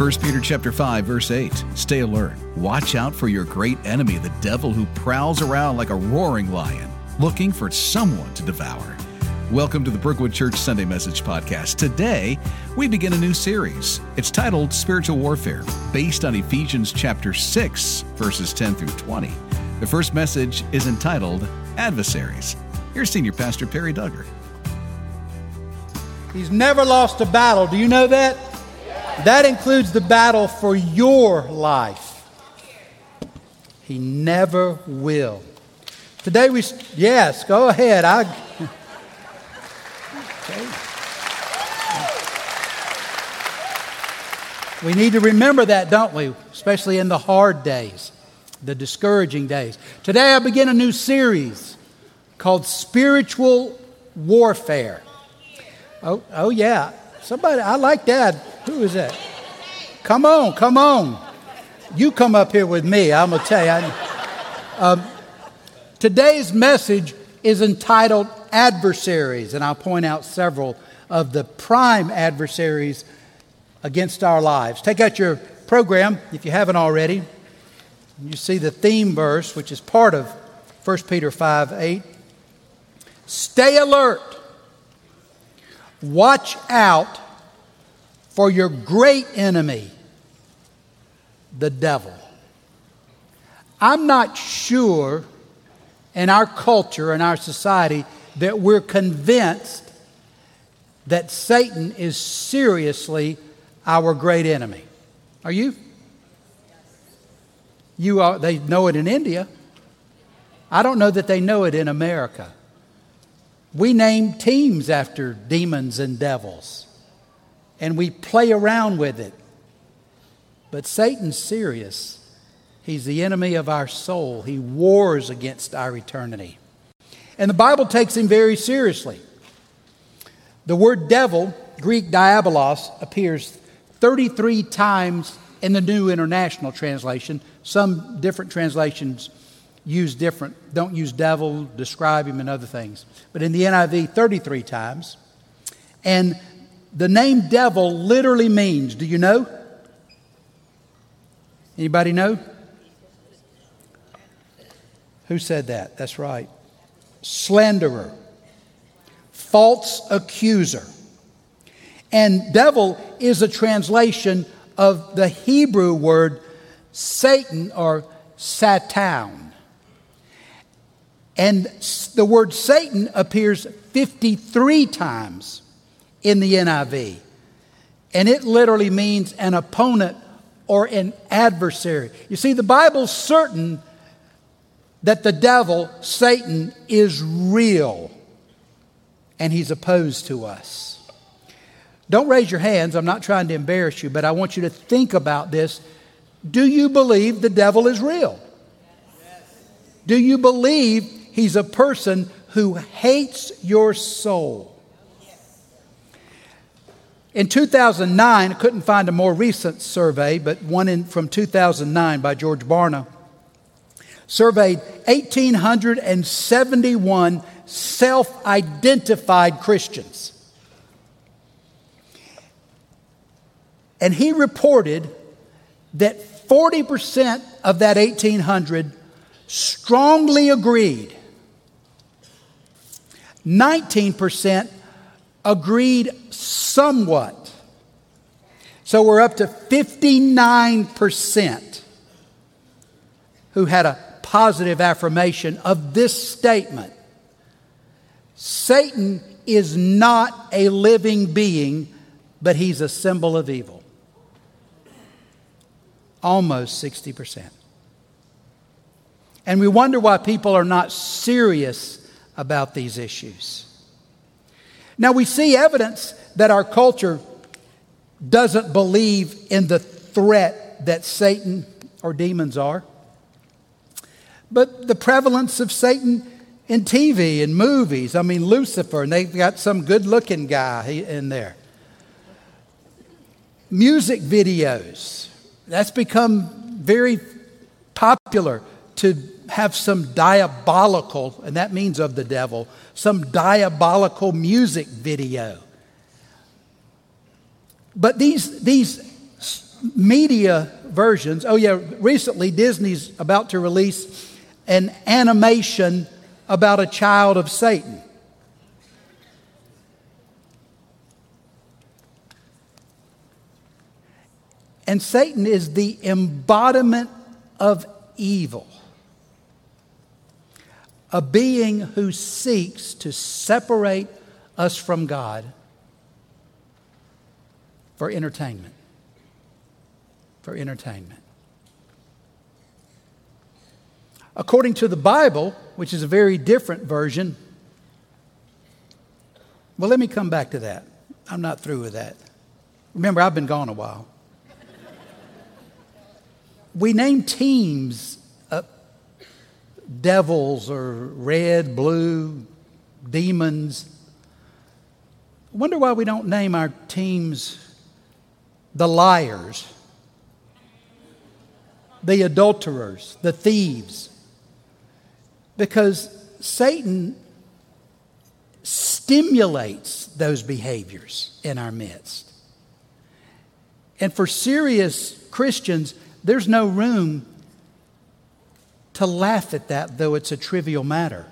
1 Peter chapter 5 verse 8. Stay alert. Watch out for your great enemy, the devil who prowls around like a roaring lion, looking for someone to devour. Welcome to the Brookwood Church Sunday Message Podcast. Today, we begin a new series. It's titled Spiritual Warfare, based on Ephesians chapter 6, verses 10 through 20. The first message is entitled Adversaries. Here's Senior Pastor Perry Duggar. He's never lost a battle. Do you know that? That includes the battle for your life. He never will. Today we, yes, go ahead. I. Okay. We need to remember that, don't we? Especially in the hard days, the discouraging days. Today I begin a new series called Spiritual Warfare. Oh, oh yeah. Somebody, I like that. Who is that? Come on, come on. You come up here with me. I'm going to tell you. Um, today's message is entitled Adversaries, and I'll point out several of the prime adversaries against our lives. Take out your program if you haven't already. You see the theme verse, which is part of 1 Peter 5 8. Stay alert. Watch out for your great enemy, the devil. I'm not sure in our culture and our society that we're convinced that Satan is seriously our great enemy. Are you? You are, they know it in India. I don't know that they know it in America. We name teams after demons and devils, and we play around with it. But Satan's serious. He's the enemy of our soul. He wars against our eternity. And the Bible takes him very seriously. The word devil, Greek diabolos, appears 33 times in the New International Translation. Some different translations use different, don't use devil, describe him, and other things. But in the NIV, 33 times. And the name devil literally means, do you know? Anybody know? Who said that? That's right. Slanderer, false accuser. And devil is a translation of the Hebrew word Satan or Satan. And the word Satan appears 53 times in the NIV. And it literally means an opponent or an adversary. You see, the Bible's certain that the devil, Satan, is real and he's opposed to us. Don't raise your hands. I'm not trying to embarrass you, but I want you to think about this. Do you believe the devil is real? Do you believe he's a person who hates your soul? In 2009, I couldn't find a more recent survey, but one in, from 2009 by George Barna surveyed 1,871 self identified Christians. And he reported that 40% of that 1,800 strongly agreed. 19% agreed somewhat. So we're up to 59% who had a positive affirmation of this statement Satan is not a living being, but he's a symbol of evil. Almost 60%. And we wonder why people are not serious about these issues. Now, we see evidence that our culture doesn't believe in the threat that Satan or demons are. But the prevalence of Satan in TV and movies, I mean, Lucifer, and they've got some good looking guy in there. Music videos, that's become very popular to have some diabolical, and that means of the devil, some diabolical music video. But these, these media versions. Oh, yeah, recently Disney's about to release an animation about a child of Satan. And Satan is the embodiment of evil, a being who seeks to separate us from God for entertainment. For entertainment. According to the Bible, which is a very different version, well, let me come back to that. I'm not through with that. Remember, I've been gone a while. we name teams devils or red, blue, demons. Wonder why we don't name our teams the liars, the adulterers, the thieves. Because Satan stimulates those behaviors in our midst. And for serious Christians, there's no room to laugh at that, though it's a trivial matter.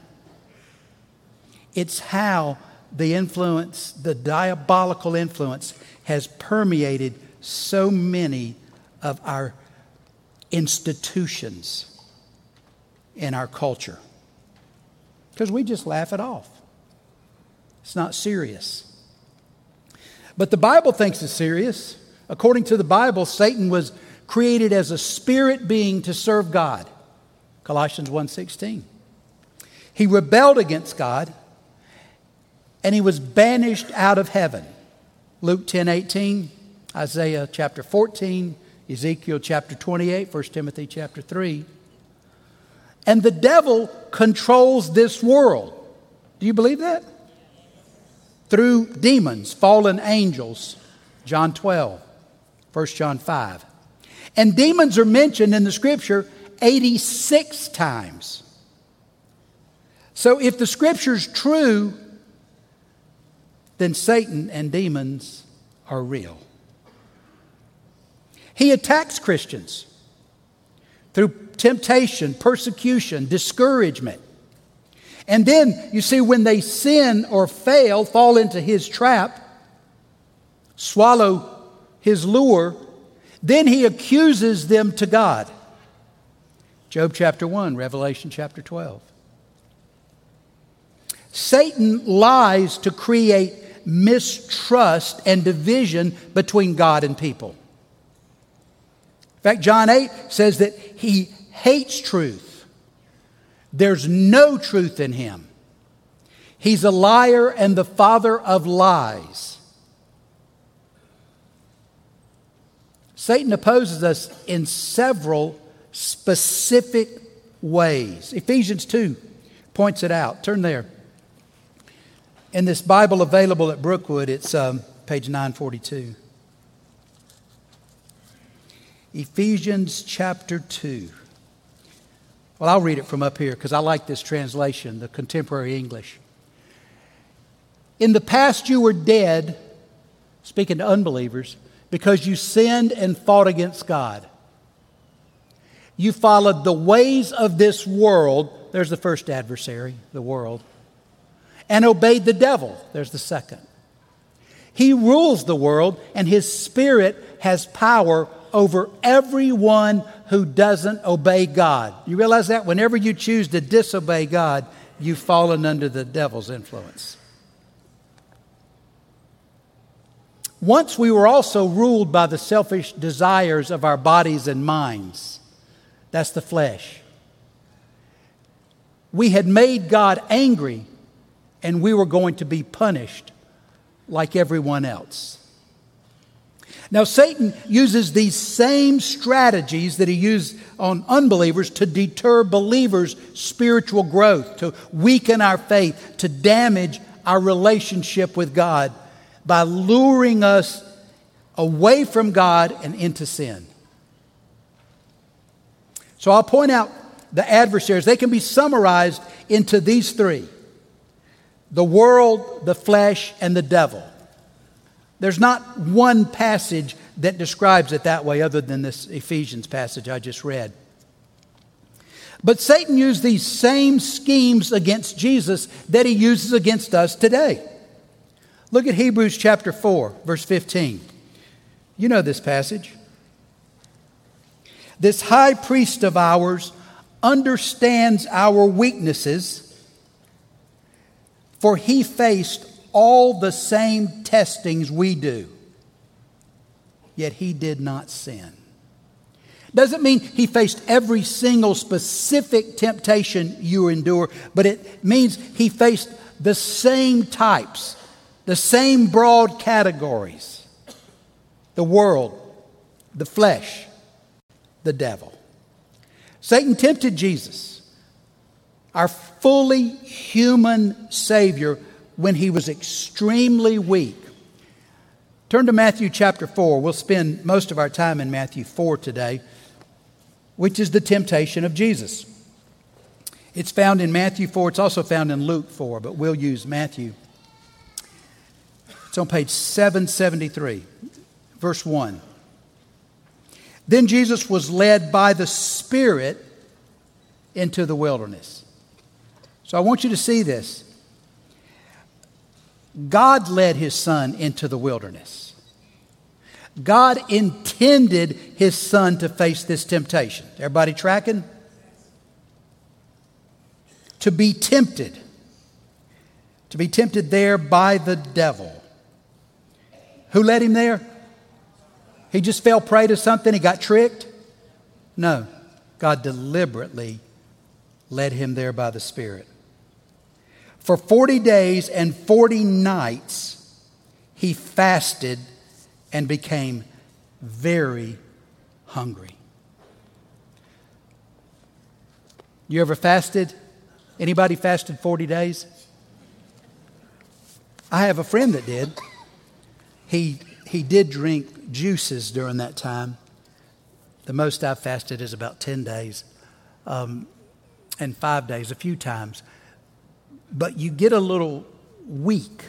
It's how the influence, the diabolical influence, has permeated so many of our institutions in our culture because we just laugh it off. It's not serious. But the Bible thinks it's serious. According to the Bible, Satan was created as a spirit being to serve God. Colossians 1:16. He rebelled against God and he was banished out of heaven. Luke 10:18. Isaiah chapter 14, Ezekiel chapter 28, 1 Timothy chapter 3. And the devil controls this world. Do you believe that? Through demons, fallen angels, John 12, 1 John 5. And demons are mentioned in the scripture 86 times. So if the scripture's true, then Satan and demons are real. He attacks Christians through temptation, persecution, discouragement. And then you see, when they sin or fail, fall into his trap, swallow his lure, then he accuses them to God. Job chapter 1, Revelation chapter 12. Satan lies to create mistrust and division between God and people. In fact, John 8 says that he hates truth. There's no truth in him. He's a liar and the father of lies. Satan opposes us in several specific ways. Ephesians 2 points it out. Turn there. In this Bible available at Brookwood, it's um, page 942. Ephesians chapter 2. Well, I'll read it from up here because I like this translation, the contemporary English. In the past, you were dead, speaking to unbelievers, because you sinned and fought against God. You followed the ways of this world. There's the first adversary, the world. And obeyed the devil. There's the second. He rules the world, and his spirit has power over everyone who doesn't obey God. You realize that? Whenever you choose to disobey God, you've fallen under the devil's influence. Once we were also ruled by the selfish desires of our bodies and minds. That's the flesh. We had made God angry and we were going to be punished like everyone else. Now, Satan uses these same strategies that he used on unbelievers to deter believers' spiritual growth, to weaken our faith, to damage our relationship with God by luring us away from God and into sin. So I'll point out the adversaries. They can be summarized into these three the world, the flesh, and the devil. There's not one passage that describes it that way other than this Ephesians passage I just read. But Satan used these same schemes against Jesus that he uses against us today. Look at Hebrews chapter 4, verse 15. You know this passage. This high priest of ours understands our weaknesses, for he faced all the same testings we do, yet he did not sin. Doesn't mean he faced every single specific temptation you endure, but it means he faced the same types, the same broad categories the world, the flesh, the devil. Satan tempted Jesus, our fully human Savior, when he was extremely weak. Turn to Matthew chapter 4. We'll spend most of our time in Matthew 4 today which is the temptation of Jesus. It's found in Matthew 4, it's also found in Luke 4, but we'll use Matthew. It's on page 773, verse 1. Then Jesus was led by the Spirit into the wilderness. So I want you to see this. God led his son into the wilderness. God intended his son to face this temptation. Everybody tracking? To be tempted. To be tempted there by the devil. Who led him there? He just fell prey to something, he got tricked? No. God deliberately led him there by the Spirit. For 40 days and 40 nights, he fasted and became very hungry. You ever fasted? Anybody fasted 40 days? I have a friend that did. He, he did drink juices during that time. The most I've fasted is about 10 days um, and five days, a few times. But you get a little weak,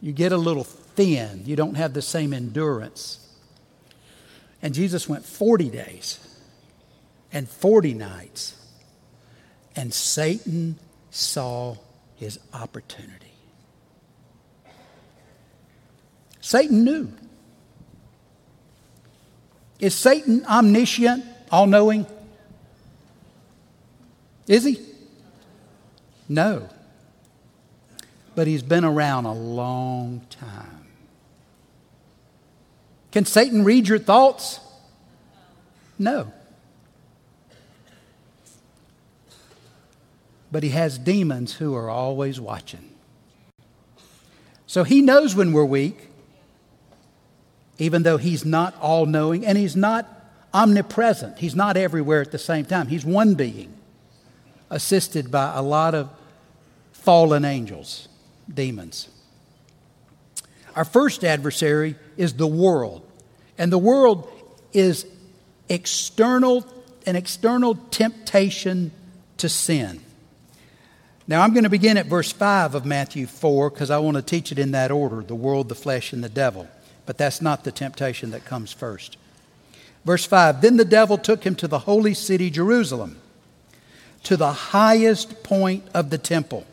you get a little thin. You don't have the same endurance. And Jesus went 40 days and 40 nights, and Satan saw his opportunity. Satan knew. Is Satan omniscient, all knowing? Is he? No. But he's been around a long time. Can Satan read your thoughts? No. But he has demons who are always watching. So he knows when we're weak, even though he's not all knowing and he's not omnipresent. He's not everywhere at the same time. He's one being, assisted by a lot of fallen angels, demons. Our first adversary is the world. And the world is external, an external temptation to sin. Now, I'm going to begin at verse 5 of Matthew 4 because I want to teach it in that order the world, the flesh, and the devil. But that's not the temptation that comes first. Verse 5 Then the devil took him to the holy city, Jerusalem, to the highest point of the temple.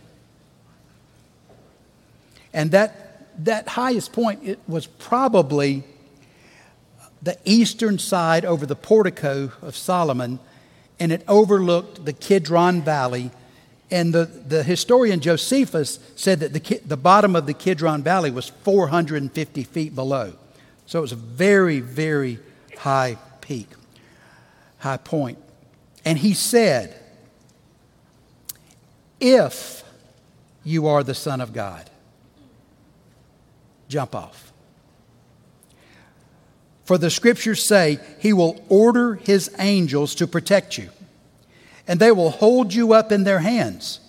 And that, that highest point it was probably the eastern side over the portico of Solomon, and it overlooked the Kidron Valley. And the, the historian Josephus said that the, the bottom of the Kidron Valley was 450 feet below. So it was a very, very high peak, high point. And he said, If you are the Son of God, jump off. For the scriptures say, He will order His angels to protect you, and they will hold you up in their hands,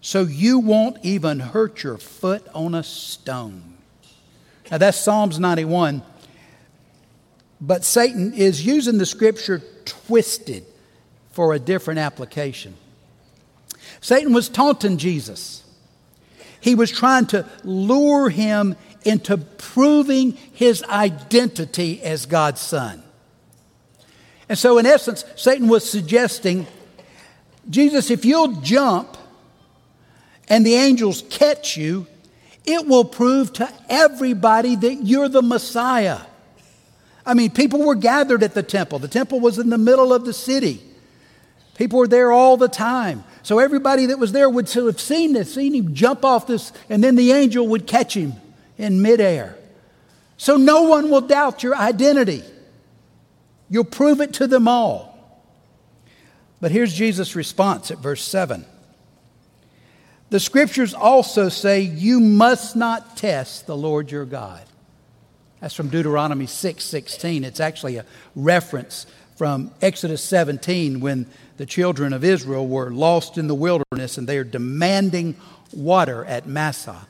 so you won't even hurt your foot on a stone. Now that's Psalms 91. But Satan is using the scripture twisted for a different application. Satan was taunting Jesus. He was trying to lure him into proving his identity as God's son. And so, in essence, Satan was suggesting Jesus, if you'll jump and the angels catch you, it will prove to everybody that you're the Messiah. I mean, people were gathered at the temple. The temple was in the middle of the city. People were there all the time. So everybody that was there would have seen this, seen him jump off this, and then the angel would catch him in midair. So no one will doubt your identity. You'll prove it to them all. But here's Jesus' response at verse 7. The scriptures also say, You must not test the Lord your God. That's from Deuteronomy 6 16. It's actually a reference from Exodus 17 when the children of Israel were lost in the wilderness and they are demanding water at Massah.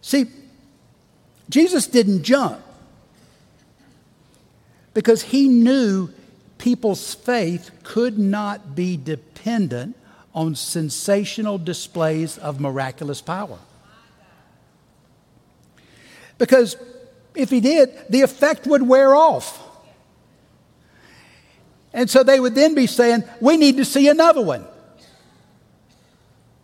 See, Jesus didn't jump because he knew people's faith could not be dependent on sensational displays of miraculous power. Because if he did, the effect would wear off. And so they would then be saying, We need to see another one.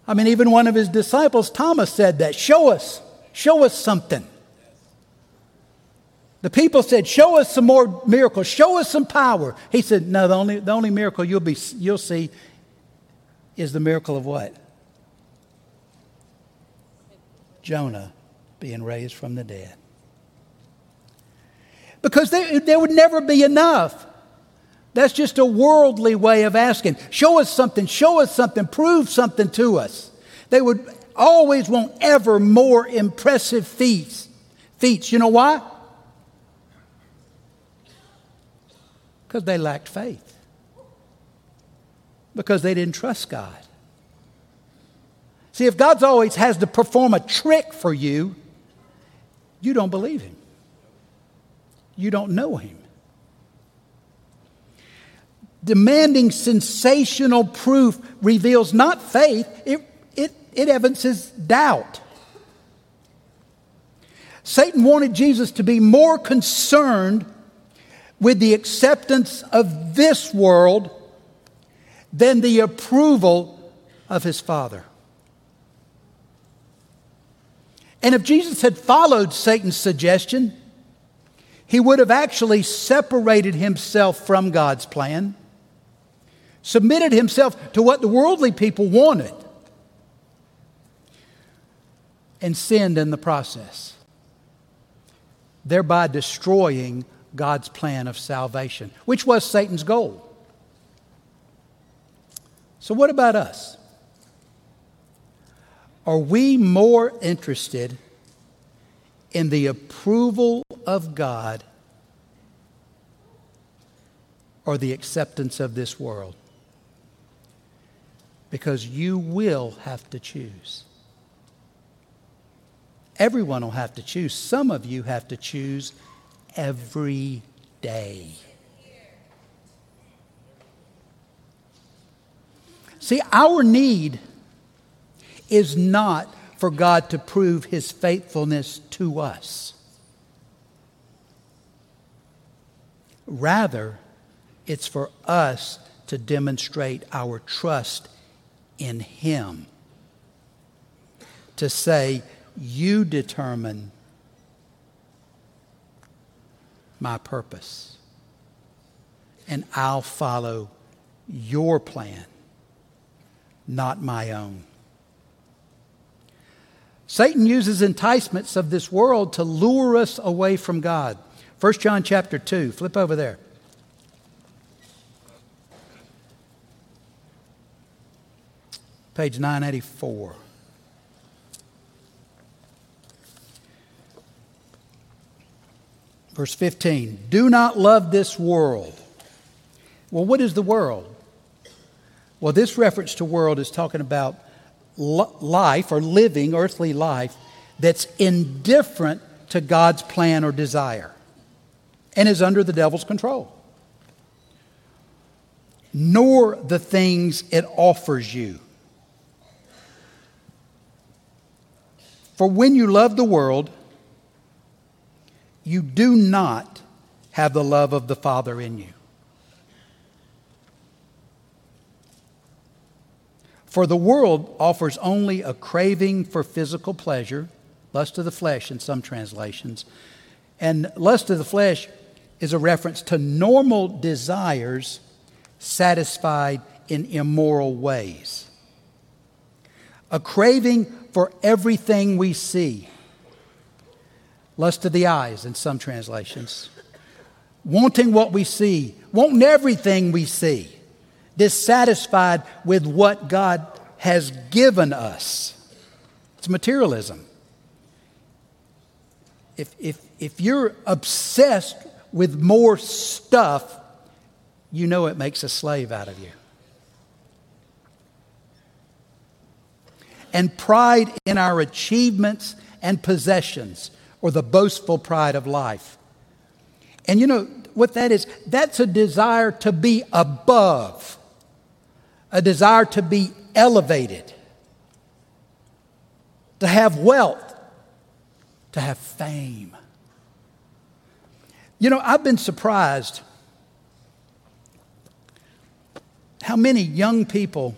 I mean, even one of his disciples, Thomas, said that. Show us, show us something. The people said, Show us some more miracles, show us some power. He said, No, the only, the only miracle you'll, be, you'll see is the miracle of what? Jonah being raised from the dead. Because they, there would never be enough. That's just a worldly way of asking. Show us something, show us something, prove something to us. They would always want ever more impressive feats. Feats. You know why? Because they lacked faith. Because they didn't trust God. See, if God's always has to perform a trick for you, you don't believe Him. You don't know Him. Demanding sensational proof reveals not faith, it, it, it evinces doubt. Satan wanted Jesus to be more concerned with the acceptance of this world than the approval of his Father. And if Jesus had followed Satan's suggestion, he would have actually separated himself from God's plan, submitted himself to what the worldly people wanted, and sinned in the process, thereby destroying God's plan of salvation, which was Satan's goal. So, what about us? Are we more interested in the approval of God or the acceptance of this world? Because you will have to choose. Everyone will have to choose. Some of you have to choose every day. See, our need is not for God to prove his faithfulness to us. Rather, it's for us to demonstrate our trust in him. To say, You determine my purpose, and I'll follow your plan, not my own. Satan uses enticements of this world to lure us away from God. 1 John chapter 2, flip over there. Page 984. Verse 15 Do not love this world. Well, what is the world? Well, this reference to world is talking about life or living earthly life that's indifferent to God's plan or desire and is under the devil's control, nor the things it offers you. For when you love the world, you do not have the love of the Father in you. For the world offers only a craving for physical pleasure, lust of the flesh in some translations. And lust of the flesh is a reference to normal desires satisfied in immoral ways. A craving for everything we see. Lust of the eyes in some translations. Wanting what we see, wanting everything we see dissatisfied with what God has given us. It's materialism. If, if, if you're obsessed with more stuff, you know it makes a slave out of you. And pride in our achievements and possessions, or the boastful pride of life. And you know what that is? That's a desire to be above a desire to be elevated, to have wealth, to have fame. You know, I've been surprised how many young people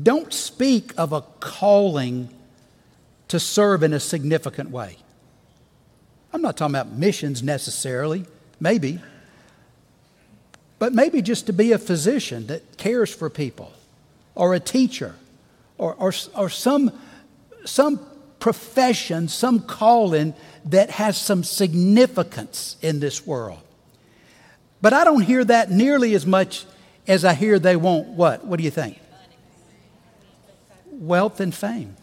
don't speak of a calling to serve in a significant way. I'm not talking about missions necessarily, maybe but maybe just to be a physician that cares for people, or a teacher, or, or, or some, some profession, some calling that has some significance in this world. But I don't hear that nearly as much as I hear they want what? What do you think? Wealth and fame.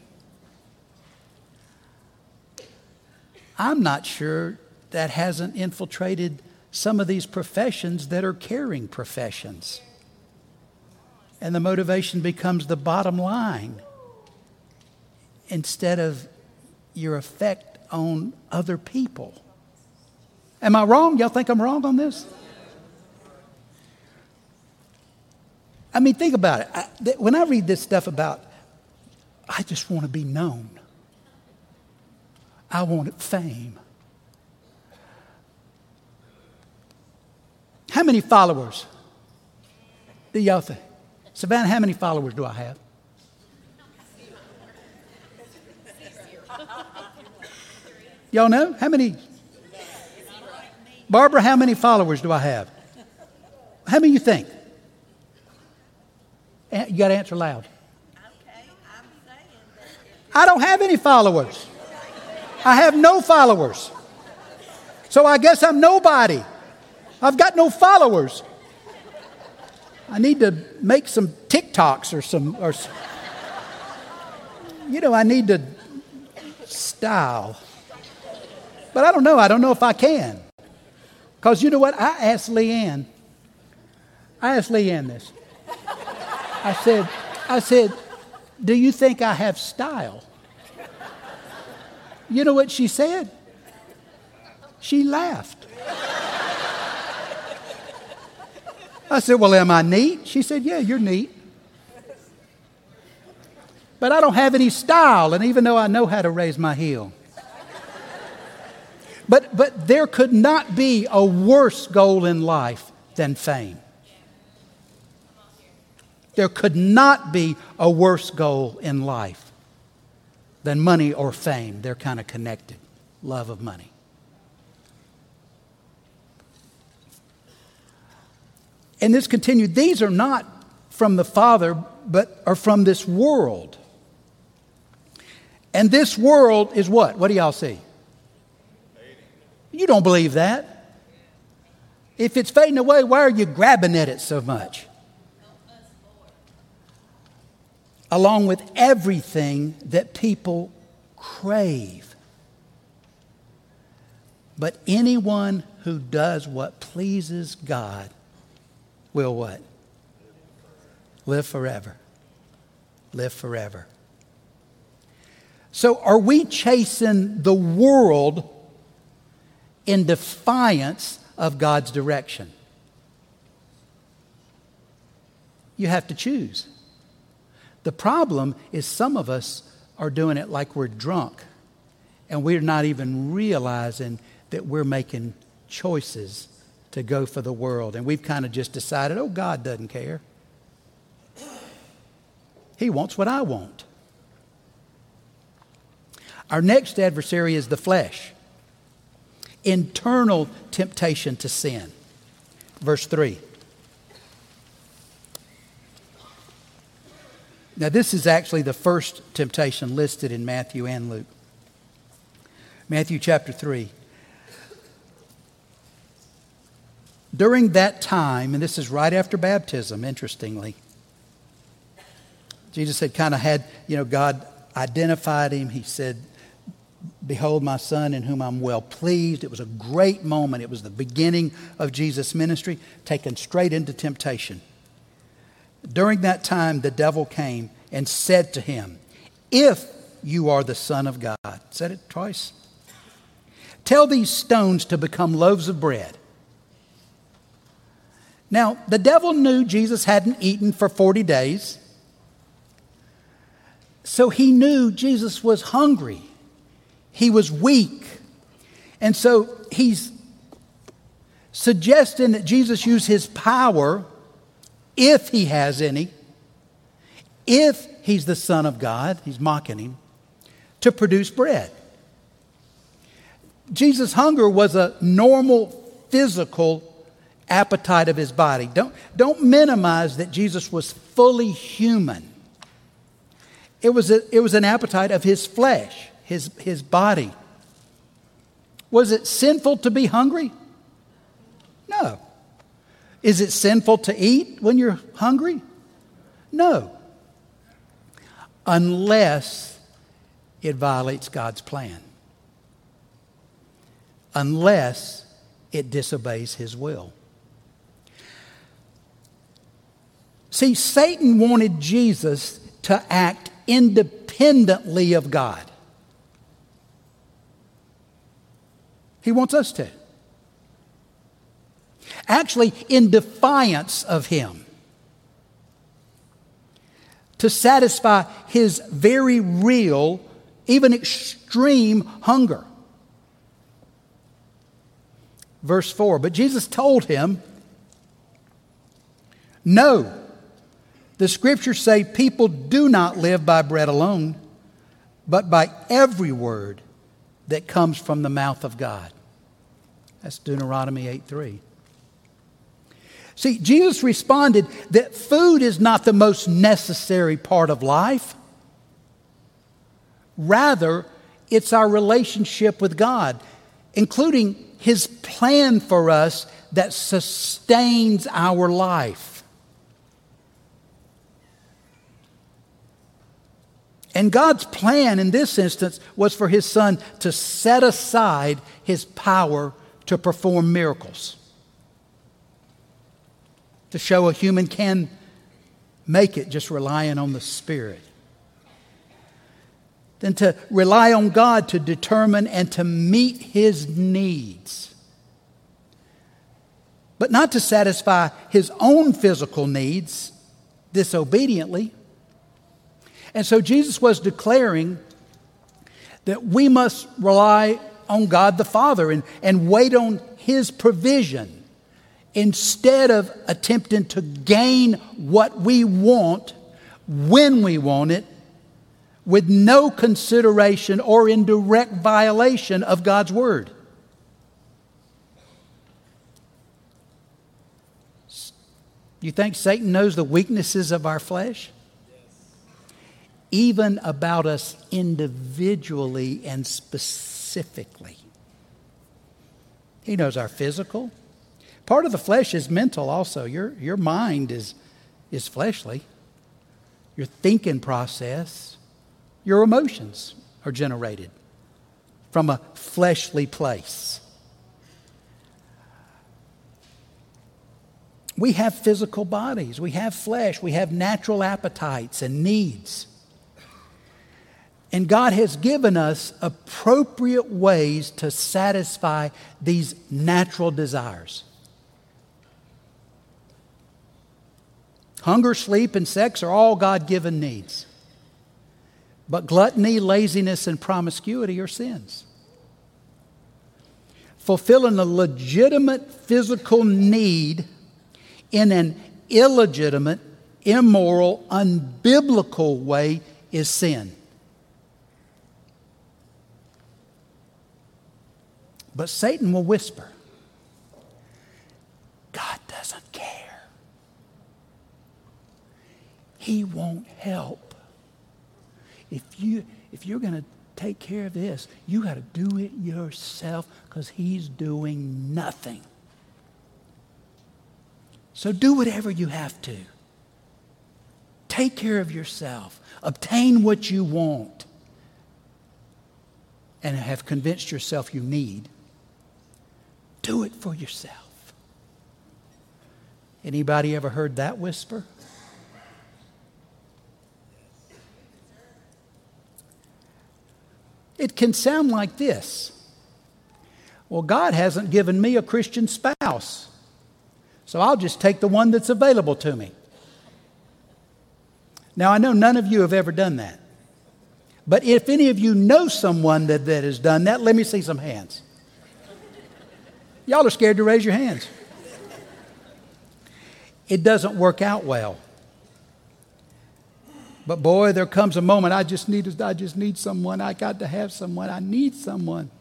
I'm not sure that hasn't infiltrated some of these professions that are caring professions. And the motivation becomes the bottom line instead of your effect on other people. Am I wrong? Y'all think I'm wrong on this? I mean, think about it. I, th- when I read this stuff about, I just want to be known, I want fame. How many followers do y'all think? Savannah, how many followers do I have? Y'all know? How many? Barbara, how many followers do I have? How many you think? You got to answer loud. I don't have any followers. I have no followers. So I guess I'm nobody. I've got no followers. I need to make some TikToks or some, or, you know, I need to style. But I don't know. I don't know if I can. Because you know what? I asked Leanne, I asked Leanne this. I said, I said, do you think I have style? You know what she said? She laughed. I said, Well, am I neat? She said, Yeah, you're neat. But I don't have any style, and even though I know how to raise my heel. But, but there could not be a worse goal in life than fame. There could not be a worse goal in life than money or fame. They're kind of connected. Love of money. And this continued. These are not from the Father, but are from this world. And this world is what? What do y'all see? You don't believe that. If it's fading away, why are you grabbing at it so much? Along with everything that people crave. But anyone who does what pleases God will what? Live forever. Live forever. So, are we chasing the world in defiance of God's direction? You have to choose. The problem is some of us are doing it like we're drunk, and we're not even realizing that we're making choices to go for the world. And we've kind of just decided, oh, God doesn't care. He wants what I want. Our next adversary is the flesh, internal temptation to sin. Verse 3. Now, this is actually the first temptation listed in Matthew and Luke. Matthew chapter 3. During that time, and this is right after baptism, interestingly, Jesus had kind of had, you know, God identified him. He said, Behold, my son in whom I'm well pleased. It was a great moment. It was the beginning of Jesus' ministry, taken straight into temptation. During that time, the devil came and said to him, If you are the Son of God, said it twice, tell these stones to become loaves of bread. Now, the devil knew Jesus hadn't eaten for 40 days. So he knew Jesus was hungry. He was weak. And so he's suggesting that Jesus use his power, if he has any, if he's the Son of God, he's mocking him, to produce bread. Jesus' hunger was a normal physical appetite of his body. Don't, don't minimize that Jesus was fully human. It was, a, it was an appetite of his flesh, his, his body. Was it sinful to be hungry? Is it sinful to eat when you're hungry? No. Unless it violates God's plan. Unless it disobeys his will. See, Satan wanted Jesus to act independently of God. He wants us to. Actually, in defiance of Him. To satisfy His very real, even extreme hunger. Verse 4 But Jesus told him, No. The scriptures say people do not live by bread alone, but by every word that comes from the mouth of God. That's Deuteronomy 8 3. See, Jesus responded that food is not the most necessary part of life. Rather, it's our relationship with God, including His plan for us that sustains our life. And God's plan in this instance was for his son to set aside his power to perform miracles. To show a human can make it just relying on the Spirit. Then to rely on God to determine and to meet his needs. But not to satisfy his own physical needs disobediently and so Jesus was declaring that we must rely on God the Father and, and wait on His provision instead of attempting to gain what we want when we want it with no consideration or in direct violation of God's Word. You think Satan knows the weaknesses of our flesh? even about us individually and specifically. He knows our physical. Part of the flesh is mental also. Your, your mind is, is fleshly. Your thinking process, your emotions are generated from a fleshly place. We have physical bodies, we have flesh, we have natural appetites and needs. And God has given us appropriate ways to satisfy these natural desires. Hunger, sleep, and sex are all God given needs. But gluttony, laziness, and promiscuity are sins. Fulfilling a legitimate physical need in an illegitimate, immoral, unbiblical way is sin. But Satan will whisper, God doesn't care. He won't help. If, you, if you're going to take care of this, you got to do it yourself because he's doing nothing. So do whatever you have to. Take care of yourself. Obtain what you want and have convinced yourself you need. Do it for yourself. Anybody ever heard that whisper? It can sound like this Well, God hasn't given me a Christian spouse, so I'll just take the one that's available to me. Now, I know none of you have ever done that. But if any of you know someone that, that has done that, let me see some hands. Y'all are scared to raise your hands. It doesn't work out well. But boy, there comes a moment I just need I just need someone. I got to have someone. I need someone.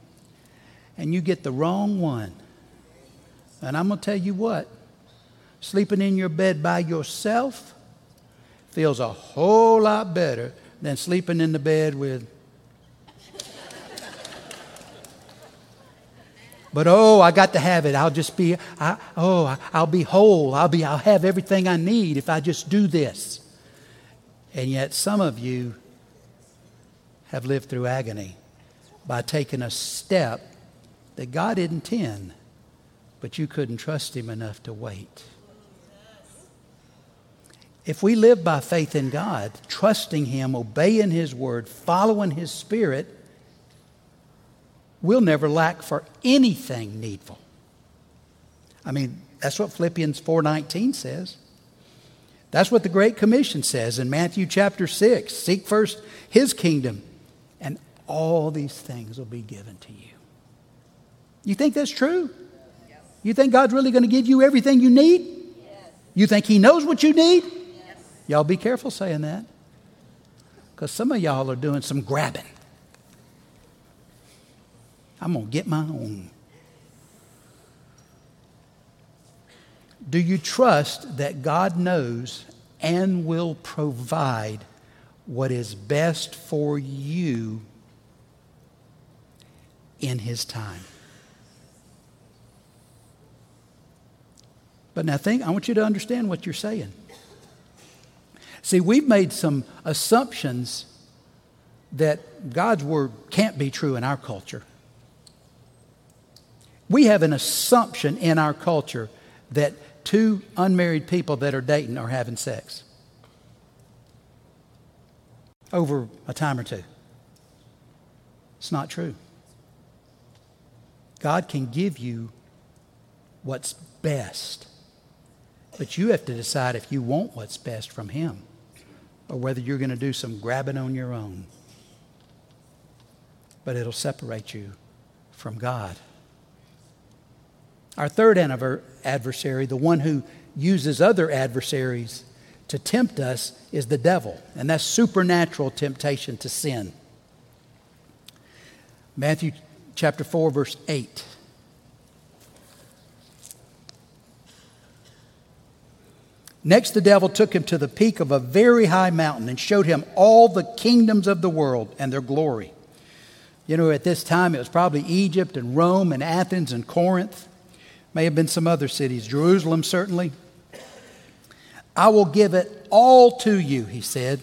And you get the wrong one. And I'm going to tell you what. Sleeping in your bed by yourself feels a whole lot better than sleeping in the bed with But oh, I got to have it. I'll just be, I, oh, I'll be whole. I'll be, I'll have everything I need if I just do this. And yet, some of you have lived through agony by taking a step that God didn't intend, but you couldn't trust Him enough to wait. If we live by faith in God, trusting Him, obeying His word, following His Spirit, we'll never lack for anything needful. I mean, that's what Philippians 4:19 says. That's what the Great Commission says in Matthew chapter 6 Seek first His kingdom, and all these things will be given to you. You think that's true? Yes. You think God's really going to give you everything you need? Yes. You think He knows what you need? Yes. Y'all be careful saying that. Because some of y'all are doing some grabbing. I'm going to get my own. Do you trust that God knows and will provide what is best for you in His time? But now, think, I want you to understand what you're saying. See, we've made some assumptions that God's word can't be true in our culture. We have an assumption in our culture that two unmarried people that are dating are having sex over a time or two. It's not true. God can give you what's best, but you have to decide if you want what's best from Him or whether you're going to do some grabbing on your own. But it'll separate you from God. Our third adversary, the one who uses other adversaries to tempt us, is the devil, and that's supernatural temptation to sin. Matthew chapter 4, verse 8. Next, the devil took him to the peak of a very high mountain and showed him all the kingdoms of the world and their glory. You know, at this time, it was probably Egypt and Rome and Athens and Corinth. May have been some other cities, Jerusalem certainly. I will give it all to you, he said,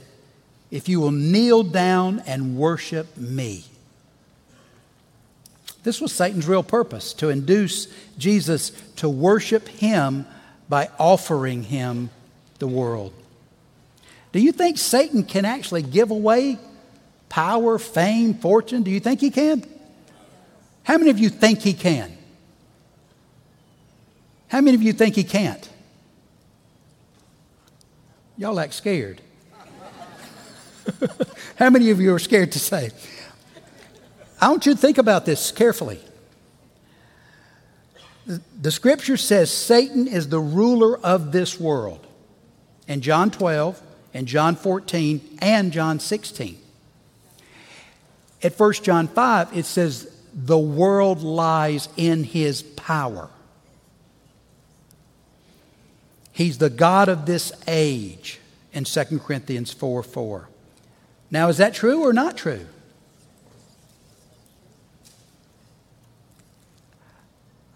if you will kneel down and worship me. This was Satan's real purpose to induce Jesus to worship him by offering him the world. Do you think Satan can actually give away power, fame, fortune? Do you think he can? How many of you think he can? How many of you think he can't? Y'all act scared. How many of you are scared to say? I want you to think about this carefully. The, scripture says Satan is the ruler of this world. In John 12, and John 14, and John 16. At 1 John 5, it says, The world lies in his power. He's the God of this age in 2 Corinthians 4 4. Now, is that true or not true?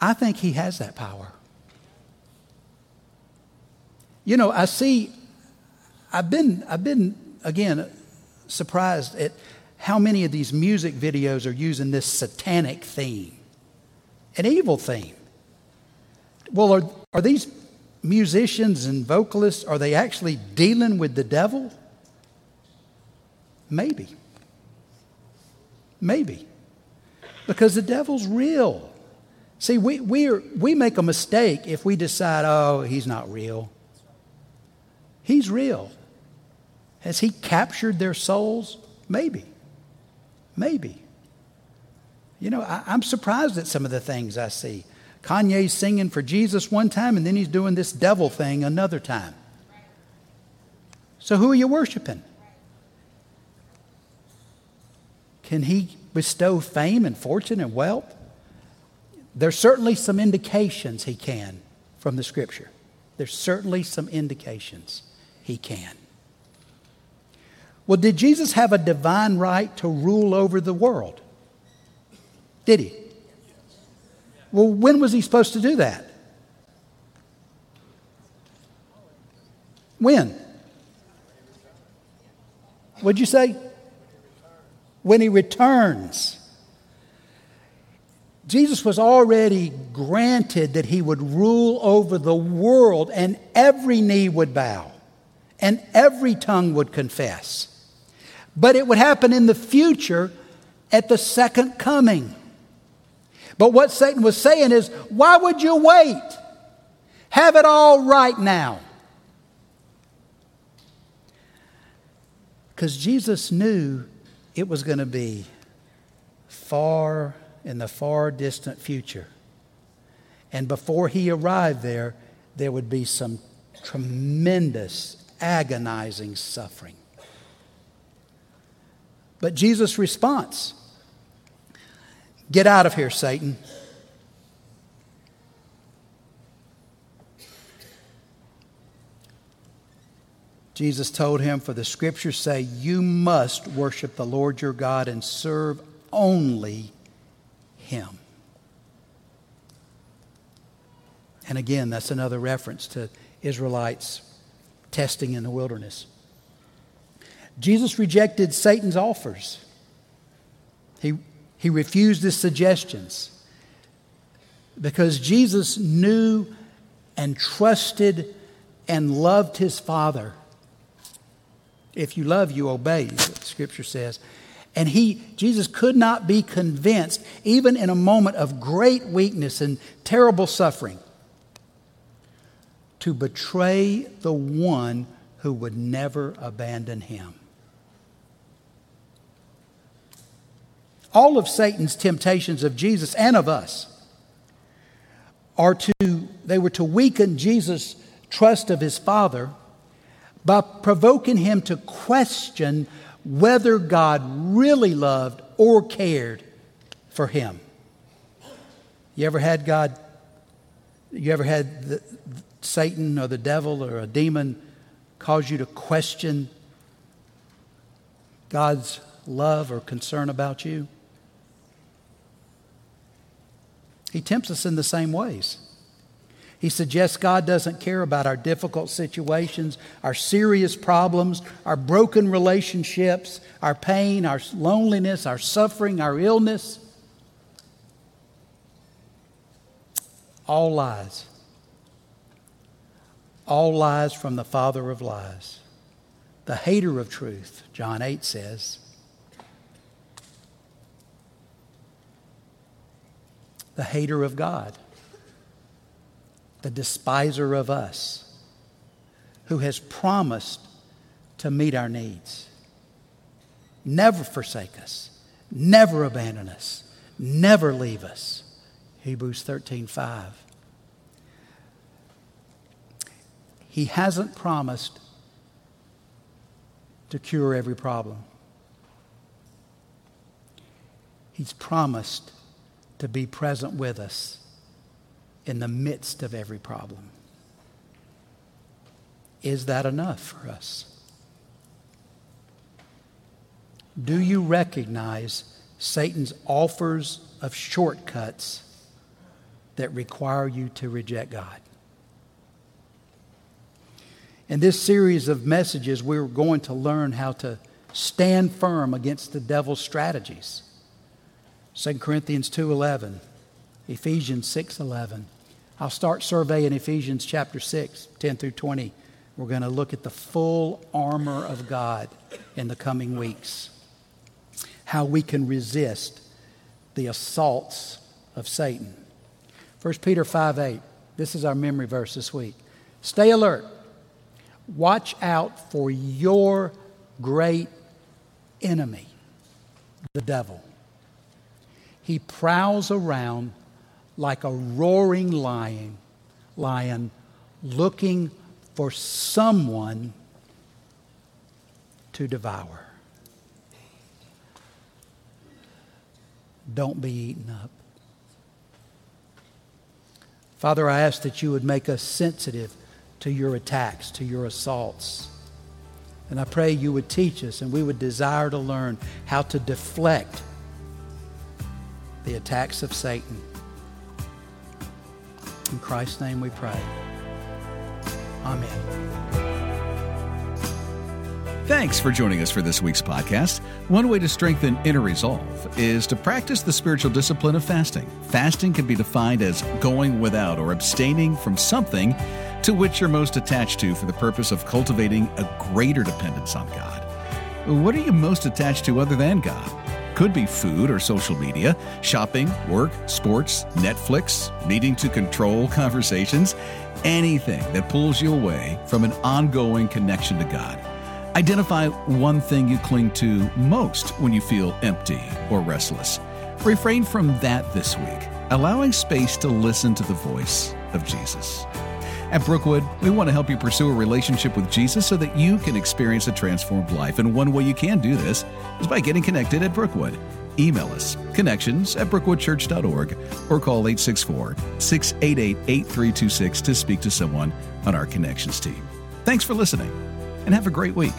I think he has that power. You know, I see, I've been, I've been again, surprised at how many of these music videos are using this satanic theme, an evil theme. Well, are, are these musicians and vocalists, are they actually dealing with the devil? Maybe. Maybe. Because the devil's real. See, we, we, are, we make a mistake if we decide, oh, he's not real. He's real. Has he captured their souls? Maybe. Maybe. You know, I, am surprised at some of the things I see. Kanye's singing for Jesus one time, and then he's doing this devil thing another time. So, who are you worshiping? Can he bestow fame and fortune and wealth? There's certainly some indications he can from the scripture. There's certainly some indications he can. Well, did Jesus have a divine right to rule over the world? Did he? Well, when was he supposed to do that? When? What'd you say? When he returns. Jesus was already granted that he would rule over the world and every knee would bow and every tongue would confess. But it would happen in the future at the second coming. But what Satan was saying is, why would you wait? Have it all right now. Because Jesus knew it was going to be far in the far distant future. And before he arrived there, there would be some tremendous, agonizing suffering. But Jesus' response Get out of here, Satan. Jesus told him, For the scriptures say, You must worship the Lord your God and serve only him. And again, that's another reference to Israelites testing in the wilderness. Jesus rejected Satan's offers. He, he refused his suggestions because Jesus knew and trusted and loved his Father. If you love, you obey, scripture says. And he, Jesus could not be convinced, even in a moment of great weakness and terrible suffering, to betray the one who would never abandon him. All of Satan's temptations of Jesus and of us are to, they were to weaken Jesus' trust of his Father by provoking him to question whether God really loved or cared for him. You ever had God, you ever had the, Satan or the devil or a demon cause you to question God's love or concern about you? He tempts us in the same ways. He suggests God doesn't care about our difficult situations, our serious problems, our broken relationships, our pain, our loneliness, our suffering, our illness. All lies. All lies from the father of lies. The hater of truth, John 8 says. The hater of God, the despiser of us, who has promised to meet our needs, never forsake us, never abandon us, never leave us. Hebrews 13 5. He hasn't promised to cure every problem. He's promised to be present with us in the midst of every problem. Is that enough for us? Do you recognize Satan's offers of shortcuts that require you to reject God? In this series of messages, we're going to learn how to stand firm against the devil's strategies. 2 Corinthians 2:11, Ephesians 6:11. I'll start surveying Ephesians chapter 6, 10 through 20. We're going to look at the full armor of God in the coming weeks. How we can resist the assaults of Satan. 1 Peter 5 8. This is our memory verse this week. Stay alert Watch out for your great enemy, the devil. He prowls around like a roaring lion, lion looking for someone to devour. Don't be eaten up. Father, I ask that you would make us sensitive to your attacks, to your assaults. And I pray you would teach us and we would desire to learn how to deflect the attacks of Satan. In Christ's name we pray. Amen. Thanks for joining us for this week's podcast. One way to strengthen inner resolve is to practice the spiritual discipline of fasting. Fasting can be defined as going without or abstaining from something to which you're most attached to for the purpose of cultivating a greater dependence on God. What are you most attached to other than God? Could be food or social media, shopping, work, sports, Netflix, needing to control conversations, anything that pulls you away from an ongoing connection to God. Identify one thing you cling to most when you feel empty or restless. Refrain from that this week, allowing space to listen to the voice of Jesus. At Brookwood, we want to help you pursue a relationship with Jesus so that you can experience a transformed life. And one way you can do this is by getting connected at Brookwood. Email us connections at brookwoodchurch.org or call 864 688 8326 to speak to someone on our connections team. Thanks for listening and have a great week.